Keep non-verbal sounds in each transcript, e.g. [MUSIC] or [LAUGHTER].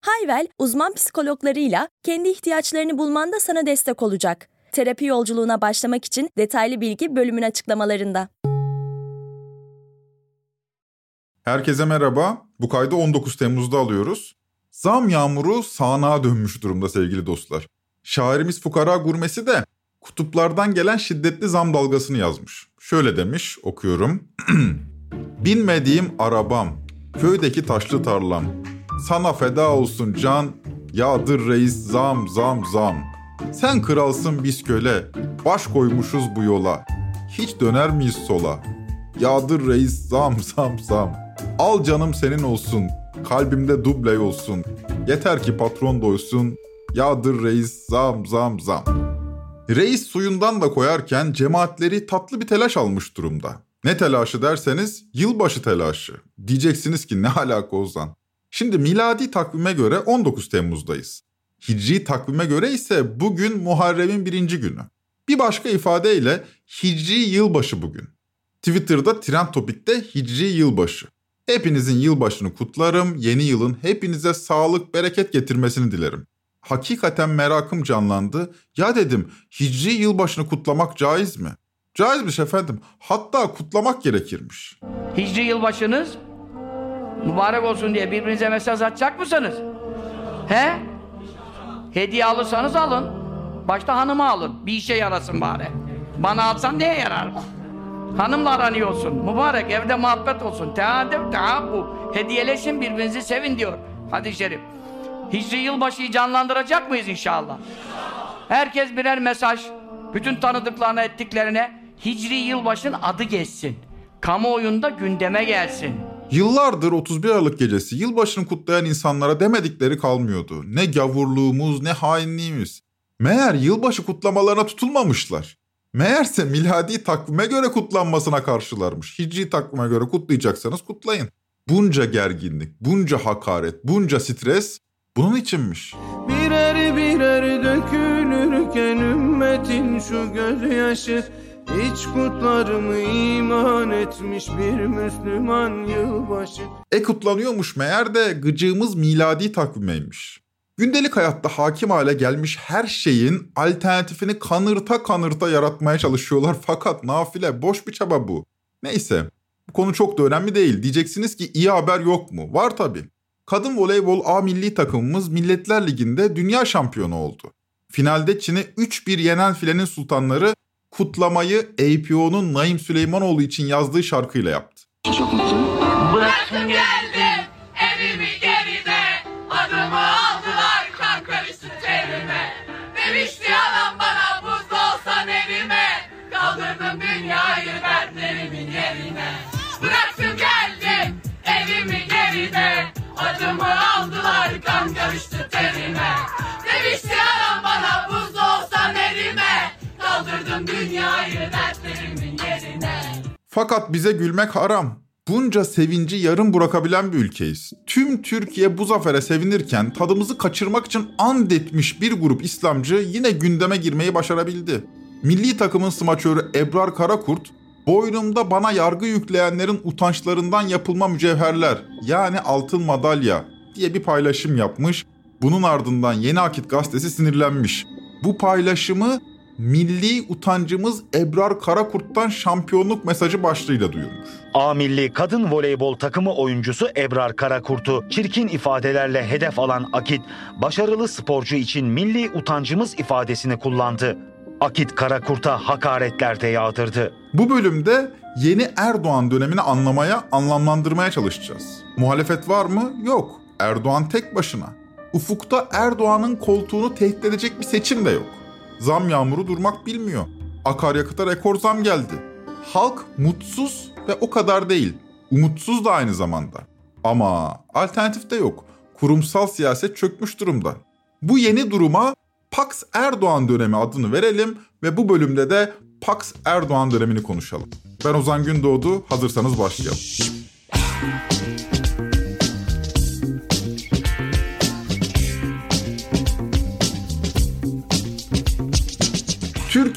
Hayvel, uzman psikologlarıyla kendi ihtiyaçlarını bulmanda sana destek olacak. Terapi yolculuğuna başlamak için detaylı bilgi bölümün açıklamalarında. Herkese merhaba. Bu kaydı 19 Temmuz'da alıyoruz. Zam yağmuru sağanağa dönmüş durumda sevgili dostlar. Şairimiz Fukara Gurmesi de kutuplardan gelen şiddetli zam dalgasını yazmış. Şöyle demiş, okuyorum. [CLEARS THROAT] Binmediğim arabam, köydeki taşlı tarlam. Sana feda olsun can, yağdır reis zam zam zam. Sen kralsın biz köle, baş koymuşuz bu yola. Hiç döner miyiz sola? Yağdır reis zam [LAUGHS] zam zam. Al canım senin olsun, kalbimde duble olsun. Yeter ki patron doysun, yağdır reis zam zam zam. Reis suyundan da koyarken cemaatleri tatlı bir telaş almış durumda. Ne telaşı derseniz yılbaşı telaşı. Diyeceksiniz ki ne alaka Ozan? Şimdi miladi takvime göre 19 Temmuz'dayız. Hicri takvime göre ise bugün Muharrem'in birinci günü. Bir başka ifadeyle Hicri yılbaşı bugün. Twitter'da trend topikte Hicri yılbaşı. Hepinizin yılbaşını kutlarım, yeni yılın hepinize sağlık, bereket getirmesini dilerim. Hakikaten merakım canlandı. Ya dedim, Hicri yılbaşını kutlamak caiz mi? Caizmiş efendim. Hatta kutlamak gerekirmiş. Hicri yılbaşınız mübarek olsun diye birbirinize mesaj atacak mısınız? He? Hediye alırsanız alın. Başta hanıma alın. Bir işe yarasın bari. Bana alsan neye yarar? Hanımla aranıyorsun. Mübarek evde muhabbet olsun. Teadem bu. Hediyeleşin birbirinizi sevin diyor. Hadis-i şerif. Hicri yılbaşıyı canlandıracak mıyız inşallah? Herkes birer mesaj. Bütün tanıdıklarına ettiklerine Hicri yılbaşın adı geçsin. Kamuoyunda gündeme gelsin. Yıllardır 31 Aralık gecesi yılbaşını kutlayan insanlara demedikleri kalmıyordu. Ne gavurluğumuz ne hainliğimiz. Meğer yılbaşı kutlamalarına tutulmamışlar. Meğerse miladi takvime göre kutlanmasına karşılarmış. Hicri takvime göre kutlayacaksanız kutlayın. Bunca gerginlik, bunca hakaret, bunca stres bunun içinmiş. Birer birer dökülürken ümmetin şu gözyaşı hiç kutlar mı iman etmiş bir Müslüman yılbaşı? E kutlanıyormuş meğer de gıcığımız miladi takvimeymiş. Gündelik hayatta hakim hale gelmiş her şeyin alternatifini kanırta kanırta yaratmaya çalışıyorlar [LAUGHS] fakat nafile boş bir çaba bu. Neyse bu konu çok da önemli değil. Diyeceksiniz ki iyi haber yok mu? Var tabii. Kadın voleybol A milli takımımız Milletler Ligi'nde dünya şampiyonu oldu. Finalde Çin'i 3-1 yenen filenin sultanları kutlamayı APO'nun Naim Süleymanoğlu için yazdığı şarkıyla yaptı. Çok mutluyum. Bıraktım geldim evimi geride. Adımı aldılar kan karıştı terime. Demişti anam bana buz olsan evime Kaldırdım dünyayı dertlerimin yerine. Bıraktım geldim evimi geride. Adımı aldılar kan karıştı terime. Demişti anam bana Kaldırdım dünyayı dertlerimin yerine Fakat bize gülmek haram. Bunca sevinci yarım bırakabilen bir ülkeyiz. Tüm Türkiye bu zafere sevinirken tadımızı kaçırmak için and etmiş bir grup İslamcı yine gündeme girmeyi başarabildi. Milli takımın smaçörü Ebrar Karakurt, boynumda bana yargı yükleyenlerin utançlarından yapılma mücevherler yani altın madalya diye bir paylaşım yapmış. Bunun ardından Yeni Akit gazetesi sinirlenmiş. Bu paylaşımı milli utancımız Ebrar Karakurt'tan şampiyonluk mesajı başlığıyla duyurmuş. A milli kadın voleybol takımı oyuncusu Ebrar Karakurt'u çirkin ifadelerle hedef alan Akit, başarılı sporcu için milli utancımız ifadesini kullandı. Akit Karakurt'a hakaretler de yağdırdı. Bu bölümde yeni Erdoğan dönemini anlamaya, anlamlandırmaya çalışacağız. Muhalefet var mı? Yok. Erdoğan tek başına. Ufukta Erdoğan'ın koltuğunu tehdit edecek bir seçim de yok. Zam yağmuru durmak bilmiyor. Akaryakıta rekor zam geldi. Halk mutsuz ve o kadar değil. Umutsuz da aynı zamanda. Ama alternatif de yok. Kurumsal siyaset çökmüş durumda. Bu yeni duruma Pax Erdoğan dönemi adını verelim ve bu bölümde de Pax Erdoğan dönemini konuşalım. Ben Ozan Gündoğdu, hazırsanız başlayalım.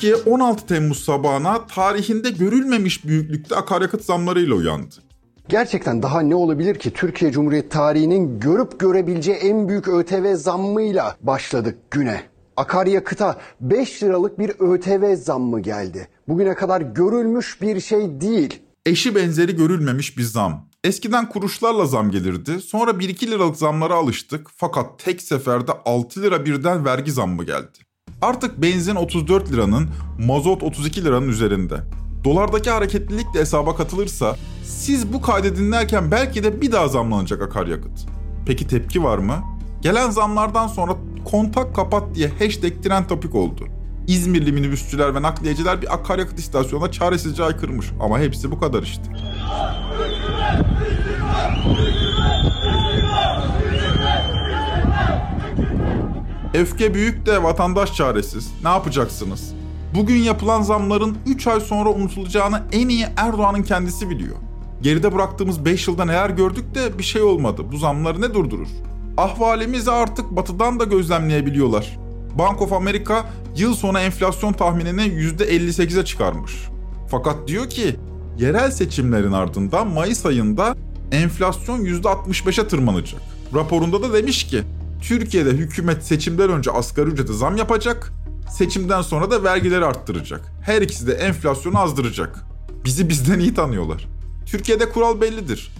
Türkiye 16 Temmuz sabahına tarihinde görülmemiş büyüklükte akaryakıt zamlarıyla uyandı. Gerçekten daha ne olabilir ki Türkiye Cumhuriyeti tarihinin görüp görebileceği en büyük ÖTV zammıyla başladık güne. Akaryakıta 5 liralık bir ÖTV zammı geldi. Bugüne kadar görülmüş bir şey değil. Eşi benzeri görülmemiş bir zam. Eskiden kuruşlarla zam gelirdi. Sonra 1-2 liralık zamlara alıştık. Fakat tek seferde 6 lira birden vergi zammı geldi. Artık benzin 34 liranın, mazot 32 liranın üzerinde. Dolardaki hareketlilik de hesaba katılırsa siz bu kaydı dinlerken belki de bir daha zamlanacak akaryakıt. Peki tepki var mı? Gelen zamlardan sonra kontak kapat diye hashtag trend topik oldu. İzmirli minibüsçüler ve nakliyeciler bir akaryakıt istasyonuna çaresizce aykırmış. Ama hepsi bu kadar işte. Öfke büyük de vatandaş çaresiz. Ne yapacaksınız? Bugün yapılan zamların 3 ay sonra unutulacağını en iyi Erdoğan'ın kendisi biliyor. Geride bıraktığımız 5 yılda neler gördük de bir şey olmadı. Bu zamları ne durdurur? Ahvalimizi artık batıdan da gözlemleyebiliyorlar. Bank of America yıl sonu enflasyon tahminini %58'e çıkarmış. Fakat diyor ki yerel seçimlerin ardından Mayıs ayında enflasyon %65'e tırmanacak. Raporunda da demiş ki Türkiye'de hükümet seçimden önce asgari ücrete zam yapacak, seçimden sonra da vergileri arttıracak. Her ikisi de enflasyonu azdıracak. Bizi bizden iyi tanıyorlar. Türkiye'de kural bellidir.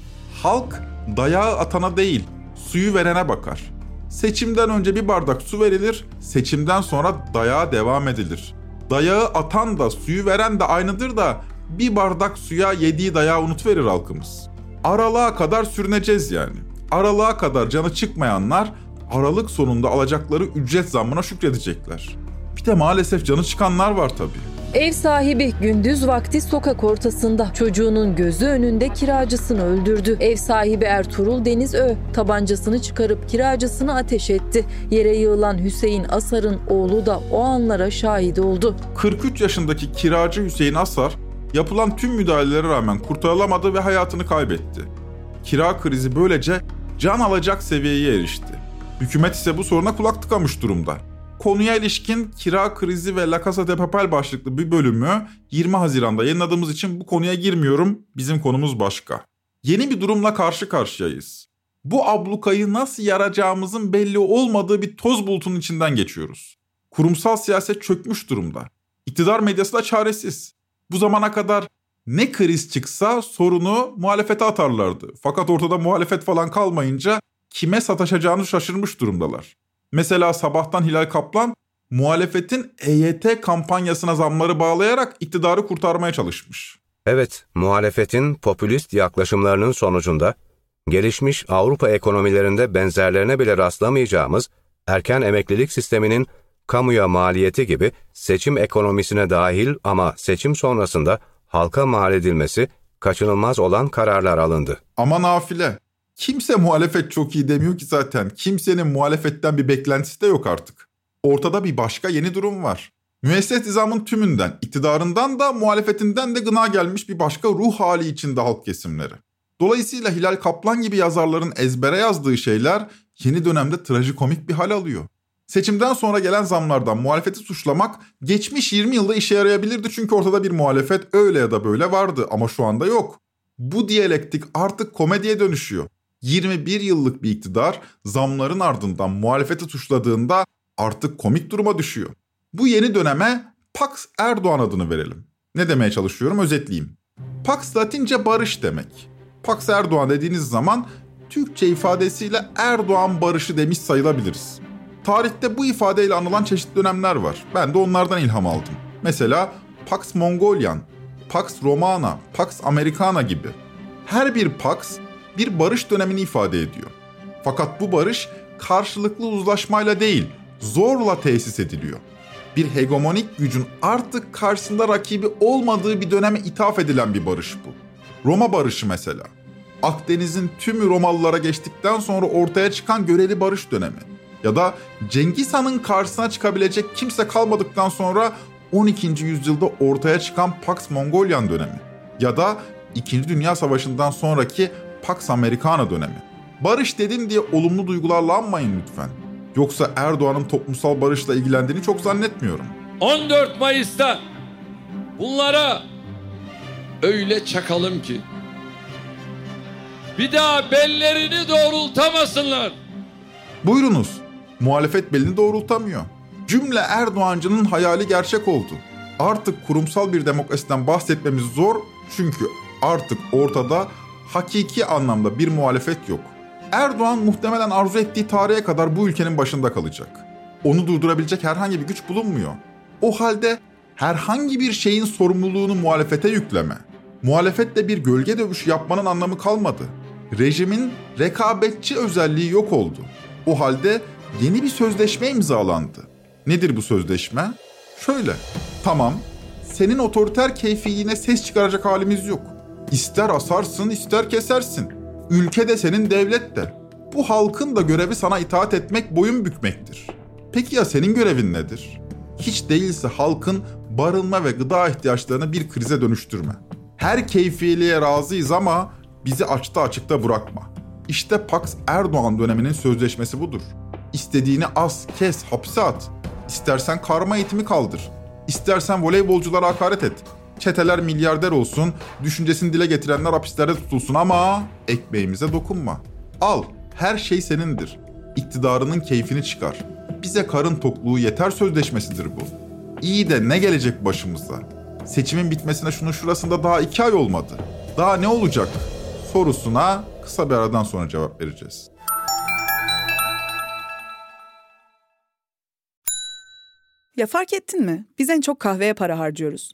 Halk dayağı atana değil, suyu verene bakar. Seçimden önce bir bardak su verilir, seçimden sonra dayağa devam edilir. Dayağı atan da suyu veren de aynıdır da bir bardak suya yediği dayağı unutverir halkımız. Aralığa kadar sürüneceğiz yani. Aralığa kadar canı çıkmayanlar Aralık sonunda alacakları ücret zammına şükredecekler. Bir de maalesef canı çıkanlar var tabii. Ev sahibi gündüz vakti sokak ortasında çocuğunun gözü önünde kiracısını öldürdü. Ev sahibi Ertuğrul Deniz Ö tabancasını çıkarıp kiracısını ateş etti. Yere yığılan Hüseyin Asar'ın oğlu da o anlara şahit oldu. 43 yaşındaki kiracı Hüseyin Asar yapılan tüm müdahalelere rağmen kurtarılamadı ve hayatını kaybetti. Kira krizi böylece can alacak seviyeye erişti. Hükümet ise bu soruna kulak tıkamış durumda. Konuya ilişkin kira krizi ve La Casa de Papel başlıklı bir bölümü 20 Haziran'da yayınladığımız için bu konuya girmiyorum. Bizim konumuz başka. Yeni bir durumla karşı karşıyayız. Bu ablukayı nasıl yaracağımızın belli olmadığı bir toz bulutunun içinden geçiyoruz. Kurumsal siyaset çökmüş durumda. İktidar medyası da çaresiz. Bu zamana kadar ne kriz çıksa sorunu muhalefete atarlardı. Fakat ortada muhalefet falan kalmayınca kime sataşacağını şaşırmış durumdalar. Mesela sabahtan Hilal Kaplan muhalefetin EYT kampanyasına zamları bağlayarak iktidarı kurtarmaya çalışmış. Evet, muhalefetin popülist yaklaşımlarının sonucunda gelişmiş Avrupa ekonomilerinde benzerlerine bile rastlamayacağımız erken emeklilik sisteminin kamuya maliyeti gibi seçim ekonomisine dahil ama seçim sonrasında halka mal edilmesi kaçınılmaz olan kararlar alındı. Ama nafile. Kimse muhalefet çok iyi demiyor ki zaten. Kimsenin muhalefetten bir beklentisi de yok artık. Ortada bir başka yeni durum var. Müesses nizamın tümünden, iktidarından da muhalefetinden de gına gelmiş bir başka ruh hali içinde halk kesimleri. Dolayısıyla Hilal Kaplan gibi yazarların ezbere yazdığı şeyler yeni dönemde trajikomik bir hal alıyor. Seçimden sonra gelen zamlardan muhalefeti suçlamak geçmiş 20 yılda işe yarayabilirdi çünkü ortada bir muhalefet öyle ya da böyle vardı ama şu anda yok. Bu diyalektik artık komediye dönüşüyor. 21 yıllık bir iktidar zamların ardından muhalefeti suçladığında artık komik duruma düşüyor. Bu yeni döneme Pax Erdoğan adını verelim. Ne demeye çalışıyorum özetleyeyim. Pax Latince barış demek. Pax Erdoğan dediğiniz zaman Türkçe ifadesiyle Erdoğan barışı demiş sayılabiliriz. Tarihte bu ifadeyle anılan çeşitli dönemler var. Ben de onlardan ilham aldım. Mesela Pax Mongolian, Pax Romana, Pax Americana gibi. Her bir Pax bir barış dönemini ifade ediyor. Fakat bu barış karşılıklı uzlaşmayla değil, zorla tesis ediliyor. Bir hegemonik gücün artık karşısında rakibi olmadığı bir döneme ithaf edilen bir barış bu. Roma barışı mesela. Akdeniz'in tümü Romalılara geçtikten sonra ortaya çıkan göreli barış dönemi. Ya da Cengiz Han'ın karşısına çıkabilecek kimse kalmadıktan sonra 12. yüzyılda ortaya çıkan Pax Mongolian dönemi. Ya da 2. Dünya Savaşı'ndan sonraki Pax Americana dönemi. Barış dedim diye olumlu duygularla anmayın lütfen. Yoksa Erdoğan'ın toplumsal barışla ilgilendiğini çok zannetmiyorum. 14 Mayıs'ta bunlara öyle çakalım ki bir daha bellerini doğrultamasınlar. Buyurunuz. Muhalefet belini doğrultamıyor. Cümle Erdoğancının hayali gerçek oldu. Artık kurumsal bir demokrasiden bahsetmemiz zor çünkü artık ortada hakiki anlamda bir muhalefet yok. Erdoğan muhtemelen arzu ettiği tarihe kadar bu ülkenin başında kalacak. Onu durdurabilecek herhangi bir güç bulunmuyor. O halde herhangi bir şeyin sorumluluğunu muhalefete yükleme. Muhalefetle bir gölge dövüşü yapmanın anlamı kalmadı. Rejimin rekabetçi özelliği yok oldu. O halde yeni bir sözleşme imzalandı. Nedir bu sözleşme? Şöyle. Tamam. Senin otoriter keyfiyine ses çıkaracak halimiz yok. İster asarsın, ister kesersin. Ülke de senin devlet de. Bu halkın da görevi sana itaat etmek, boyun bükmektir. Peki ya senin görevin nedir? Hiç değilse halkın barınma ve gıda ihtiyaçlarını bir krize dönüştürme. Her keyfiyeliğe razıyız ama bizi açta açıkta bırakma. İşte Pax Erdoğan döneminin sözleşmesi budur. İstediğini az, kes, hapse at. İstersen karma eğitimi kaldır. İstersen voleybolculara hakaret et. Çeteler milyarder olsun, düşüncesini dile getirenler hapislerde tutulsun ama ekmeğimize dokunma. Al, her şey senindir. İktidarının keyfini çıkar. Bize karın tokluğu yeter sözleşmesidir bu. İyi de ne gelecek başımıza? Seçimin bitmesine şunun şurasında daha iki ay olmadı. Daha ne olacak? Sorusuna kısa bir aradan sonra cevap vereceğiz. Ya fark ettin mi? Biz en çok kahveye para harcıyoruz.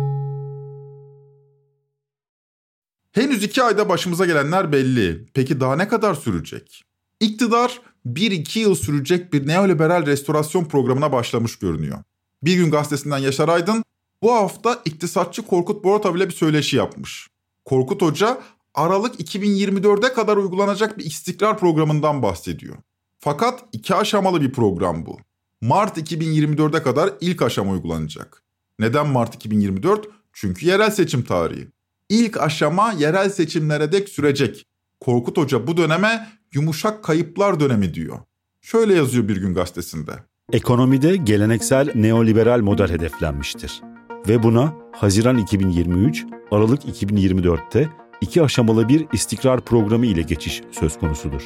Henüz iki ayda başımıza gelenler belli. Peki daha ne kadar sürecek? İktidar 1-2 yıl sürecek bir neoliberal restorasyon programına başlamış görünüyor. Bir gün gazetesinden Yaşar Aydın bu hafta iktisatçı Korkut Boratov ile bir söyleşi yapmış. Korkut Hoca Aralık 2024'e kadar uygulanacak bir istikrar programından bahsediyor. Fakat iki aşamalı bir program bu. Mart 2024'e kadar ilk aşama uygulanacak. Neden Mart 2024? Çünkü yerel seçim tarihi. İlk aşama yerel seçimlere dek sürecek. Korkut Hoca bu döneme yumuşak kayıplar dönemi diyor. Şöyle yazıyor bir gün gazetesinde. Ekonomide geleneksel neoliberal model hedeflenmiştir. Ve buna Haziran 2023, Aralık 2024'te iki aşamalı bir istikrar programı ile geçiş söz konusudur.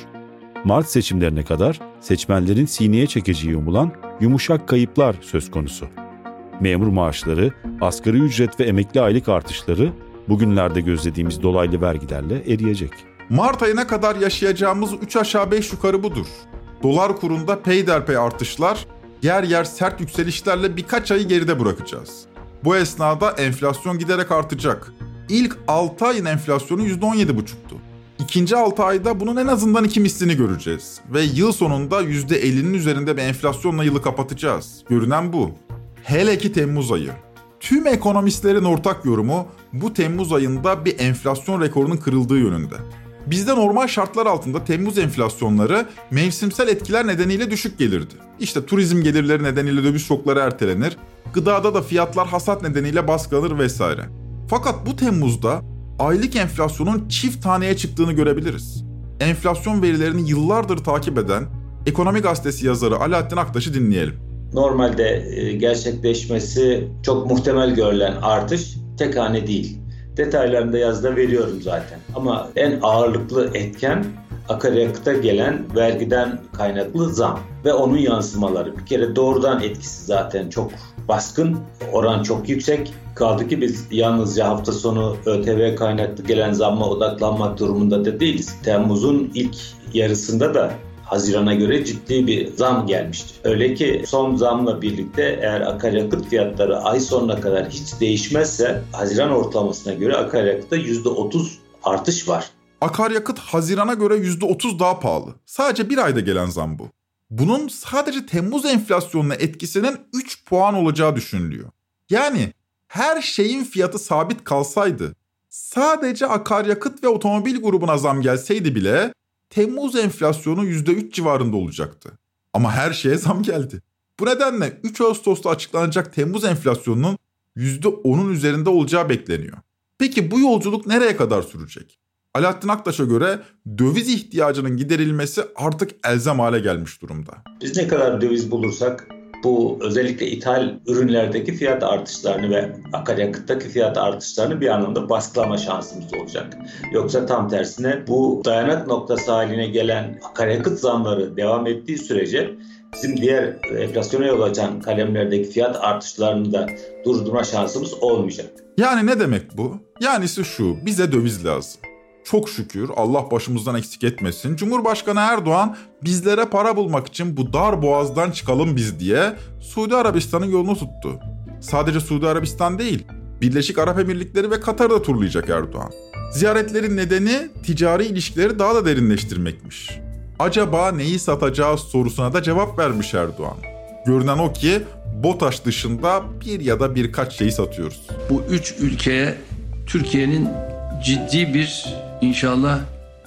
Mart seçimlerine kadar seçmenlerin sineye çekeceği umulan yumuşak kayıplar söz konusu. Memur maaşları, asgari ücret ve emekli aylık artışları bugünlerde gözlediğimiz dolaylı vergilerle eriyecek. Mart ayına kadar yaşayacağımız 3 aşağı 5 yukarı budur. Dolar kurunda peyderpey artışlar, yer yer sert yükselişlerle birkaç ayı geride bırakacağız. Bu esnada enflasyon giderek artacak. İlk 6 ayın enflasyonu %17,5'tu. İkinci 6 ayda bunun en azından iki mislini göreceğiz. Ve yıl sonunda %50'nin üzerinde bir enflasyonla yılı kapatacağız. Görünen bu. Hele ki Temmuz ayı. Tüm ekonomistlerin ortak yorumu bu Temmuz ayında bir enflasyon rekorunun kırıldığı yönünde. Bizde normal şartlar altında Temmuz enflasyonları mevsimsel etkiler nedeniyle düşük gelirdi. İşte turizm gelirleri nedeniyle döviz şokları ertelenir, gıdada da fiyatlar hasat nedeniyle baskılanır vesaire. Fakat bu Temmuz'da aylık enflasyonun çift taneye çıktığını görebiliriz. Enflasyon verilerini yıllardır takip eden Ekonomi Gazetesi yazarı Alaaddin Aktaş'ı dinleyelim. Normalde gerçekleşmesi çok muhtemel görülen artış tek hane değil. Detaylarını da yazda veriyorum zaten. Ama en ağırlıklı etken akaryakıta gelen vergiden kaynaklı zam ve onun yansımaları. Bir kere doğrudan etkisi zaten çok baskın, oran çok yüksek. Kaldı ki biz yalnızca hafta sonu ÖTV kaynaklı gelen zamma odaklanmak durumunda da değiliz. Temmuz'un ilk yarısında da Haziran'a göre ciddi bir zam gelmişti. Öyle ki son zamla birlikte eğer akaryakıt fiyatları ay sonuna kadar hiç değişmezse Haziran ortalamasına göre akaryakıtta %30 artış var. Akaryakıt Haziran'a göre %30 daha pahalı. Sadece bir ayda gelen zam bu. Bunun sadece Temmuz enflasyonuna etkisinin 3 puan olacağı düşünülüyor. Yani her şeyin fiyatı sabit kalsaydı, sadece akaryakıt ve otomobil grubuna zam gelseydi bile Temmuz enflasyonu %3 civarında olacaktı. Ama her şeye zam geldi. Bu nedenle 3 Ağustos'ta açıklanacak Temmuz enflasyonunun %10'un üzerinde olacağı bekleniyor. Peki bu yolculuk nereye kadar sürecek? Alaaddin Aktaş'a göre döviz ihtiyacının giderilmesi artık elzem hale gelmiş durumda. Biz ne kadar döviz bulursak bu özellikle ithal ürünlerdeki fiyat artışlarını ve akaryakıttaki fiyat artışlarını bir anlamda baskılama şansımız olacak. Yoksa tam tersine bu dayanak noktası haline gelen akaryakıt zamları devam ettiği sürece bizim diğer enflasyona yol açan kalemlerdeki fiyat artışlarını da durdurma şansımız olmayacak. Yani ne demek bu? Yani şu, bize döviz lazım. Çok şükür Allah başımızdan eksik etmesin. Cumhurbaşkanı Erdoğan bizlere para bulmak için bu dar boğazdan çıkalım biz diye Suudi Arabistan'ın yolunu tuttu. Sadece Suudi Arabistan değil, Birleşik Arap Emirlikleri ve Katar'ı da turlayacak Erdoğan. Ziyaretlerin nedeni ticari ilişkileri daha da derinleştirmekmiş. Acaba neyi satacağı sorusuna da cevap vermiş Erdoğan. Görünen o ki BOTAŞ dışında bir ya da birkaç şeyi satıyoruz. Bu üç ülkeye Türkiye'nin ciddi bir inşallah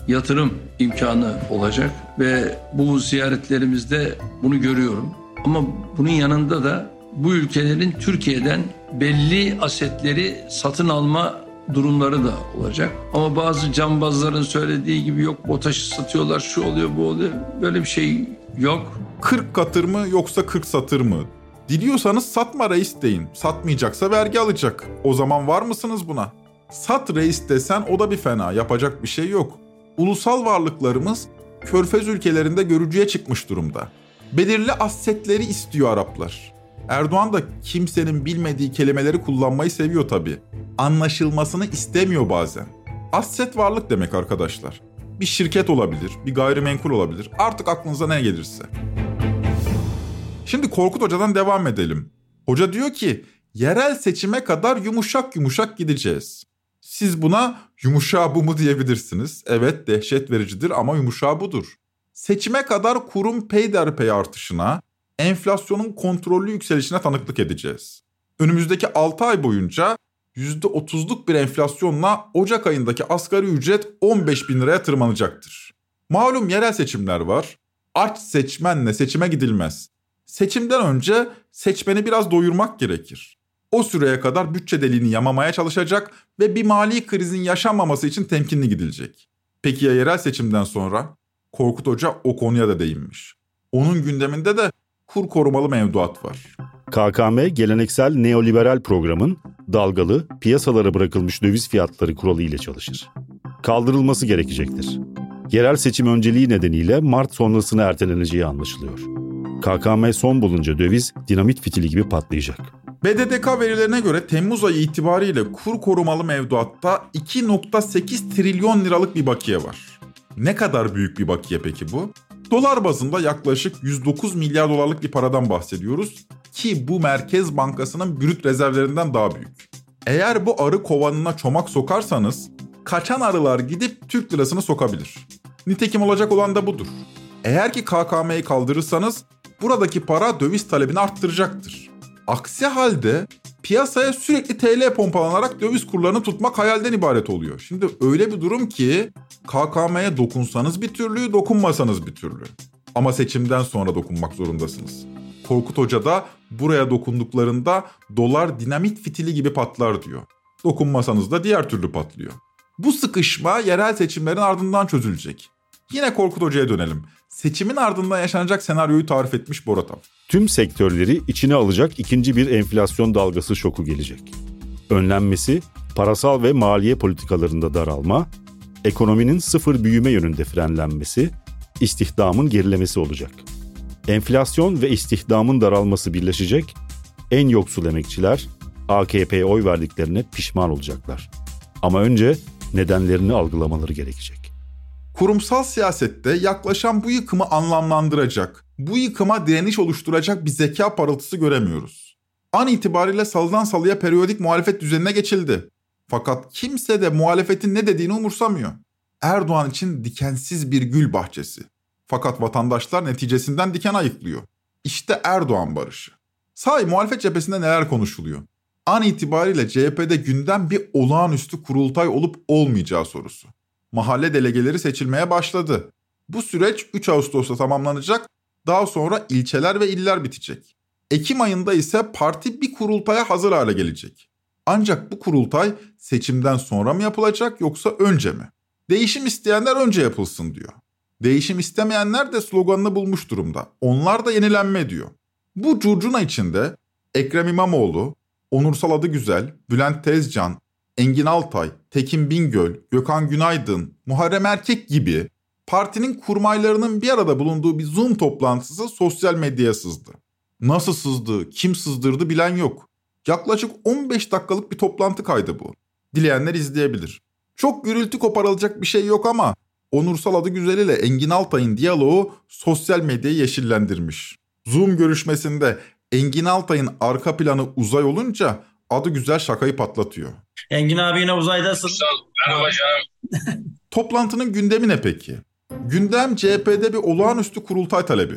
yatırım imkanı olacak ve bu ziyaretlerimizde bunu görüyorum. Ama bunun yanında da bu ülkelerin Türkiye'den belli asetleri satın alma durumları da olacak. Ama bazı cambazların söylediği gibi yok BOTAŞ'ı satıyorlar şu oluyor bu oluyor. Böyle bir şey yok. 40 katır mı yoksa 40 satır mı? Diliyorsanız satma reis deyin. Satmayacaksa vergi alacak. O zaman var mısınız buna? Sat reis desen o da bir fena. Yapacak bir şey yok. Ulusal varlıklarımız körfez ülkelerinde görücüye çıkmış durumda. Belirli assetleri istiyor Araplar. Erdoğan da kimsenin bilmediği kelimeleri kullanmayı seviyor tabii. Anlaşılmasını istemiyor bazen. Asset varlık demek arkadaşlar. Bir şirket olabilir, bir gayrimenkul olabilir. Artık aklınıza ne gelirse. Şimdi Korkut Hoca'dan devam edelim. Hoca diyor ki yerel seçime kadar yumuşak yumuşak gideceğiz. Siz buna yumuşağı bu mu diyebilirsiniz. Evet dehşet vericidir ama yumuşağı budur. Seçime kadar kurum peyderpey artışına, enflasyonun kontrollü yükselişine tanıklık edeceğiz. Önümüzdeki 6 ay boyunca %30'luk bir enflasyonla Ocak ayındaki asgari ücret 15 bin liraya tırmanacaktır. Malum yerel seçimler var. Aç seçmenle seçime gidilmez. Seçimden önce seçmeni biraz doyurmak gerekir. O süreye kadar bütçe deliğini yamamaya çalışacak ve bir mali krizin yaşanmaması için temkinli gidilecek. Peki ya yerel seçimden sonra? Korkut Hoca o konuya da değinmiş. Onun gündeminde de kur korumalı mevduat var. KKM geleneksel neoliberal programın dalgalı, piyasalara bırakılmış döviz fiyatları kuralı ile çalışır. Kaldırılması gerekecektir. Yerel seçim önceliği nedeniyle Mart sonrasına erteleneceği anlaşılıyor. KKM son bulunca döviz dinamit fitili gibi patlayacak. BDDK verilerine göre Temmuz ayı itibariyle kur korumalı mevduatta 2.8 trilyon liralık bir bakiye var. Ne kadar büyük bir bakiye peki bu? Dolar bazında yaklaşık 109 milyar dolarlık bir paradan bahsediyoruz ki bu Merkez Bankası'nın brüt rezervlerinden daha büyük. Eğer bu arı kovanına çomak sokarsanız kaçan arılar gidip Türk lirasını sokabilir. Nitekim olacak olan da budur. Eğer ki KKM'yi kaldırırsanız buradaki para döviz talebini arttıracaktır. Aksi halde piyasaya sürekli TL pompalanarak döviz kurlarını tutmak hayalden ibaret oluyor. Şimdi öyle bir durum ki KKM'ye dokunsanız bir türlü, dokunmasanız bir türlü. Ama seçimden sonra dokunmak zorundasınız. Korkut Hoca da buraya dokunduklarında dolar dinamit fitili gibi patlar diyor. Dokunmasanız da diğer türlü patlıyor. Bu sıkışma yerel seçimlerin ardından çözülecek. Yine Korkut Hoca'ya dönelim. Seçimin ardından yaşanacak senaryoyu tarif etmiş Boratav. Tüm sektörleri içine alacak ikinci bir enflasyon dalgası şoku gelecek. Önlenmesi, parasal ve maliye politikalarında daralma, ekonominin sıfır büyüme yönünde frenlenmesi, istihdamın gerilemesi olacak. Enflasyon ve istihdamın daralması birleşecek, en yoksul emekçiler AKP'ye oy verdiklerine pişman olacaklar. Ama önce nedenlerini algılamaları gerekecek. Kurumsal siyasette yaklaşan bu yıkımı anlamlandıracak, bu yıkıma direniş oluşturacak bir zeka parıltısı göremiyoruz. An itibariyle salıdan salıya periyodik muhalefet düzenine geçildi. Fakat kimse de muhalefetin ne dediğini umursamıyor. Erdoğan için dikensiz bir gül bahçesi. Fakat vatandaşlar neticesinden diken ayıklıyor. İşte Erdoğan barışı. Sahi muhalefet cephesinde neler konuşuluyor? An itibariyle CHP'de gündem bir olağanüstü kurultay olup olmayacağı sorusu. Mahalle delegeleri seçilmeye başladı. Bu süreç 3 Ağustos'ta tamamlanacak, daha sonra ilçeler ve iller bitecek. Ekim ayında ise parti bir kurultaya hazır hale gelecek. Ancak bu kurultay seçimden sonra mı yapılacak yoksa önce mi? Değişim isteyenler önce yapılsın diyor. Değişim istemeyenler de sloganını bulmuş durumda. Onlar da yenilenme diyor. Bu curcuna içinde Ekrem İmamoğlu, Onursal Adı Güzel, Bülent Tezcan, Engin Altay, Tekin Bingöl, Gökhan Günaydın, Muharrem Erkek gibi partinin kurmaylarının bir arada bulunduğu bir Zoom toplantısı sosyal medyaya sızdı. Nasıl sızdı, kim sızdırdı bilen yok. Yaklaşık 15 dakikalık bir toplantı kaydı bu. Dileyenler izleyebilir. Çok gürültü koparılacak bir şey yok ama Onursal Adı Güzel ile Engin Altay'ın diyaloğu sosyal medyayı yeşillendirmiş. Zoom görüşmesinde Engin Altay'ın arka planı uzay olunca adı güzel şakayı patlatıyor. Engin abi yine uzaydasın. Merhaba canım. Toplantının gündemi ne peki? Gündem CHP'de bir olağanüstü kurultay talebi.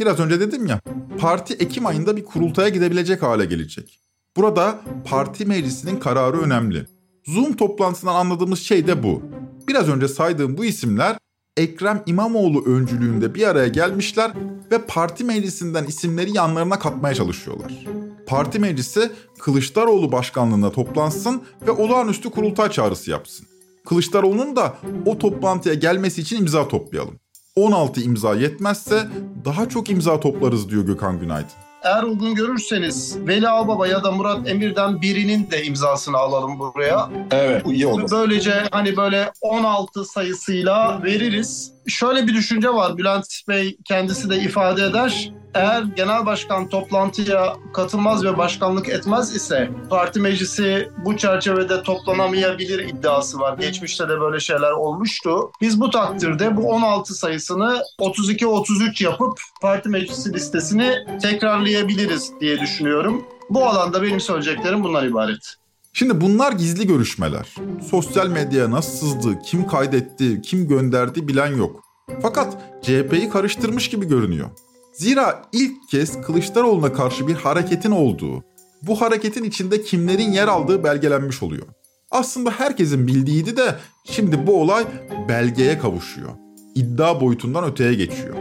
Biraz önce dedim ya, parti Ekim ayında bir kurultaya gidebilecek hale gelecek. Burada parti meclisinin kararı önemli. Zoom toplantısından anladığımız şey de bu. Biraz önce saydığım bu isimler Ekrem İmamoğlu öncülüğünde bir araya gelmişler ve parti meclisinden isimleri yanlarına katmaya çalışıyorlar. Parti meclisi Kılıçdaroğlu başkanlığında toplansın ve olağanüstü kurultay çağrısı yapsın. Kılıçdaroğlu'nun da o toplantıya gelmesi için imza toplayalım. 16 imza yetmezse daha çok imza toplarız diyor Gökhan Günaydın. Eğer uygun görürseniz Veli Ağbaba ya da Murat Emir'den birinin de imzasını alalım buraya. Evet, iyi olur. Böylece hani böyle 16 sayısıyla veririz. Şöyle bir düşünce var. Bülent Bey kendisi de ifade eder. Eğer genel başkan toplantıya katılmaz ve başkanlık etmez ise parti meclisi bu çerçevede toplanamayabilir iddiası var. Geçmişte de böyle şeyler olmuştu. Biz bu takdirde bu 16 sayısını 32-33 yapıp parti meclisi listesini tekrarlayabiliriz diye düşünüyorum. Bu alanda benim söyleyeceklerim bunlar ibaret. Şimdi bunlar gizli görüşmeler. Sosyal medyaya nasıl sızdı, kim kaydetti, kim gönderdi bilen yok. Fakat CHP'yi karıştırmış gibi görünüyor. Zira ilk kez Kılıçdaroğlu'na karşı bir hareketin olduğu, bu hareketin içinde kimlerin yer aldığı belgelenmiş oluyor. Aslında herkesin bildiğiydi de şimdi bu olay belgeye kavuşuyor. İddia boyutundan öteye geçiyor.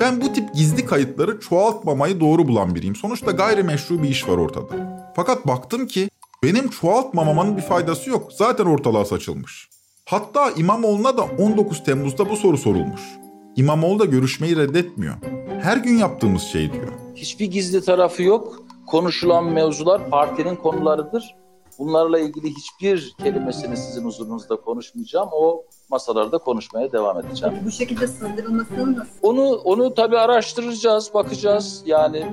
Ben bu tip gizli kayıtları çoğaltmamayı doğru bulan biriyim. Sonuçta gayrimeşru bir iş var ortada. Fakat baktım ki benim çoğaltmamamın bir faydası yok. Zaten ortalığa saçılmış. Hatta İmamoğlu'na da 19 Temmuz'da bu soru sorulmuş. İmamoğlu da görüşmeyi reddetmiyor. Her gün yaptığımız şey diyor. Hiçbir gizli tarafı yok. Konuşulan mevzular partinin konularıdır. Bunlarla ilgili hiçbir kelimesini sizin huzurunuzda konuşmayacağım. O masalarda konuşmaya devam edeceğim. Bu şekilde sızdırılmasının nasıl? Onu onu tabii araştıracağız, bakacağız. Yani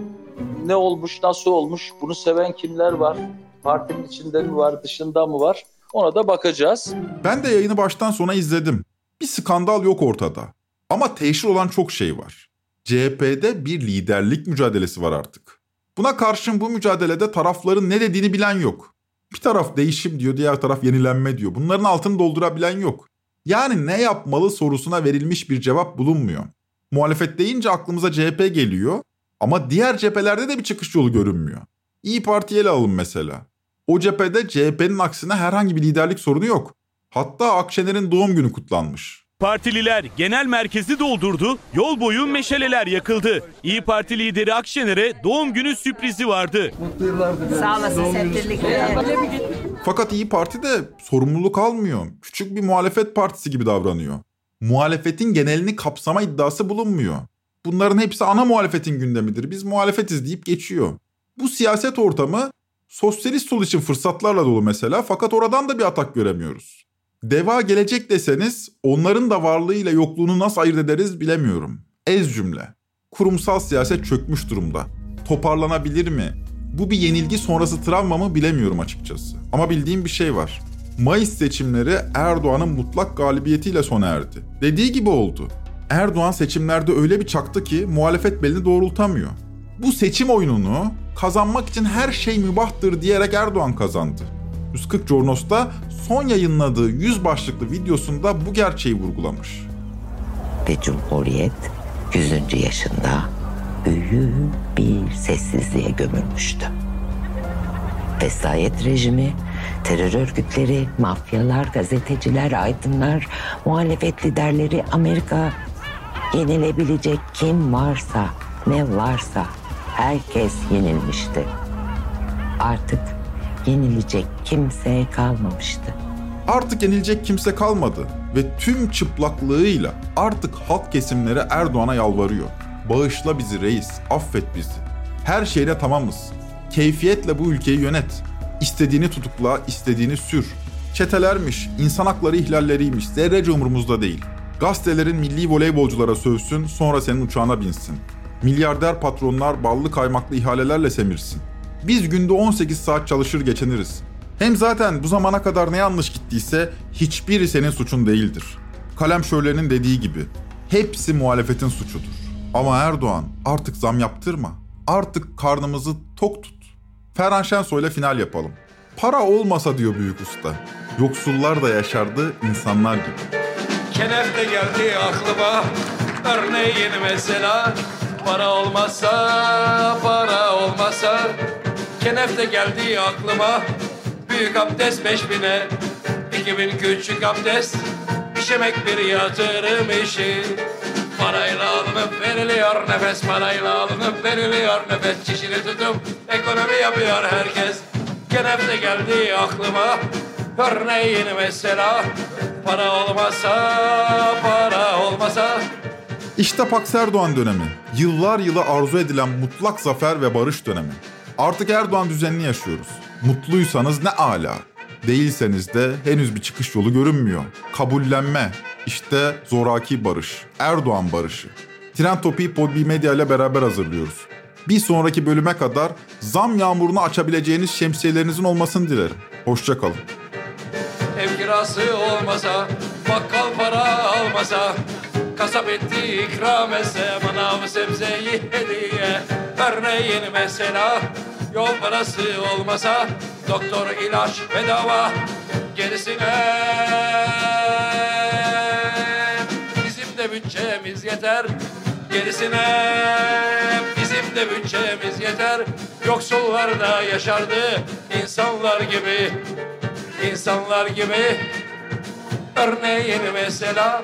ne olmuş, nasıl olmuş, bunu seven kimler var? Partinin içinde mi var, dışında mı var? Ona da bakacağız. Ben de yayını baştan sona izledim. Bir skandal yok ortada. Ama teşhir olan çok şey var. CHP'de bir liderlik mücadelesi var artık. Buna karşın bu mücadelede tarafların ne dediğini bilen yok. Bir taraf değişim diyor, diğer taraf yenilenme diyor. Bunların altını doldurabilen yok. Yani ne yapmalı sorusuna verilmiş bir cevap bulunmuyor. Muhalefet deyince aklımıza CHP geliyor ama diğer cephelerde de bir çıkış yolu görünmüyor. İyi Parti'ye ele alın mesela. O cephede CHP'nin aksine herhangi bir liderlik sorunu yok. Hatta Akşener'in doğum günü kutlanmış. Partililer genel merkezi doldurdu, yol boyu meşaleler yakıldı. İyi Parti lideri Akşener'e doğum günü sürprizi vardı. Sağ olasın septirlikler. Fakat İyi Parti de sorumluluk almıyor. Küçük bir muhalefet partisi gibi davranıyor. Muhalefetin genelini kapsama iddiası bulunmuyor. Bunların hepsi ana muhalefetin gündemidir. Biz muhalefetiz deyip geçiyor. Bu siyaset ortamı Sosyalist sol için fırsatlarla dolu mesela fakat oradan da bir atak göremiyoruz. Deva gelecek deseniz onların da varlığıyla yokluğunu nasıl ayırt ederiz bilemiyorum. Ez cümle. Kurumsal siyaset çökmüş durumda. Toparlanabilir mi? Bu bir yenilgi sonrası travma mı bilemiyorum açıkçası. Ama bildiğim bir şey var. Mayıs seçimleri Erdoğan'ın mutlak galibiyetiyle sona erdi. Dediği gibi oldu. Erdoğan seçimlerde öyle bir çaktı ki muhalefet belini doğrultamıyor. Bu seçim oyununu kazanmak için her şey mübahtır diyerek Erdoğan kazandı. 140 Jornos'ta son yayınladığı 100 başlıklı videosunda bu gerçeği vurgulamış. Ve Cumhuriyet 100. yaşında büyük bir sessizliğe gömülmüştü. Vesayet rejimi, terör örgütleri, mafyalar, gazeteciler, aydınlar, muhalefet liderleri, Amerika yenilebilecek kim varsa, ne varsa herkes yenilmişti. Artık yenilecek kimse kalmamıştı. Artık yenilecek kimse kalmadı ve tüm çıplaklığıyla artık halk kesimleri Erdoğan'a yalvarıyor. Bağışla bizi reis, affet bizi. Her şeyle tamamız. Keyfiyetle bu ülkeyi yönet. İstediğini tutukla, istediğini sür. Çetelermiş, insan hakları ihlalleriymiş, zerrece umurumuzda değil. Gazetelerin milli voleybolculara sövsün, sonra senin uçağına binsin. Milyarder patronlar ballı kaymaklı ihalelerle semirsin. Biz günde 18 saat çalışır geçiniriz. Hem zaten bu zamana kadar ne yanlış gittiyse hiçbiri senin suçun değildir. Kalem şöylenin dediği gibi hepsi muhalefetin suçudur. Ama Erdoğan artık zam yaptırma. Artık karnımızı tok tut. Ferhan Şensoy'la final yapalım. Para olmasa diyor büyük usta. Yoksullar da yaşardı insanlar gibi. Kenef de geldi aklıma Örneğin mesela Para olmasa Para olmasa Kenef de geldi aklıma Büyük abdest beş bine. İki bin küçük abdest İşemek bir yatırım işi. Parayla alınıp veriliyor nefes Parayla alınıp veriliyor. Nefes Çişini tutup ekonomi yapıyor herkes. Kenef de geldi aklıma Örneğin mesela. Para olmasa Para olmasa İşte Pax Erdoğan dönemi. Yıllar yılı arzu edilen mutlak zafer ve barış dönemi. Artık Erdoğan düzenini yaşıyoruz. Mutluysanız ne ala. Değilseniz de henüz bir çıkış yolu görünmüyor. Kabullenme. İşte zoraki barış. Erdoğan barışı. Trend Topi'yi Podbi Medya ile beraber hazırlıyoruz. Bir sonraki bölüme kadar zam yağmurunu açabileceğiniz şemsiyelerinizin olmasını dilerim. Hoşçakalın. Ev kirası olmasa Bakkal para almasa Kasap etti ikram etse Manav sebzeyi hediye. Örneğin mesela Yol parası olmasa Doktor ilaç bedava. Gerisine Bizim de bütçemiz yeter. Gerisine Bizim de bütçemiz yeter. Yoksullar da yaşardı insanlar gibi. İnsanlar gibi. Örneğin mesela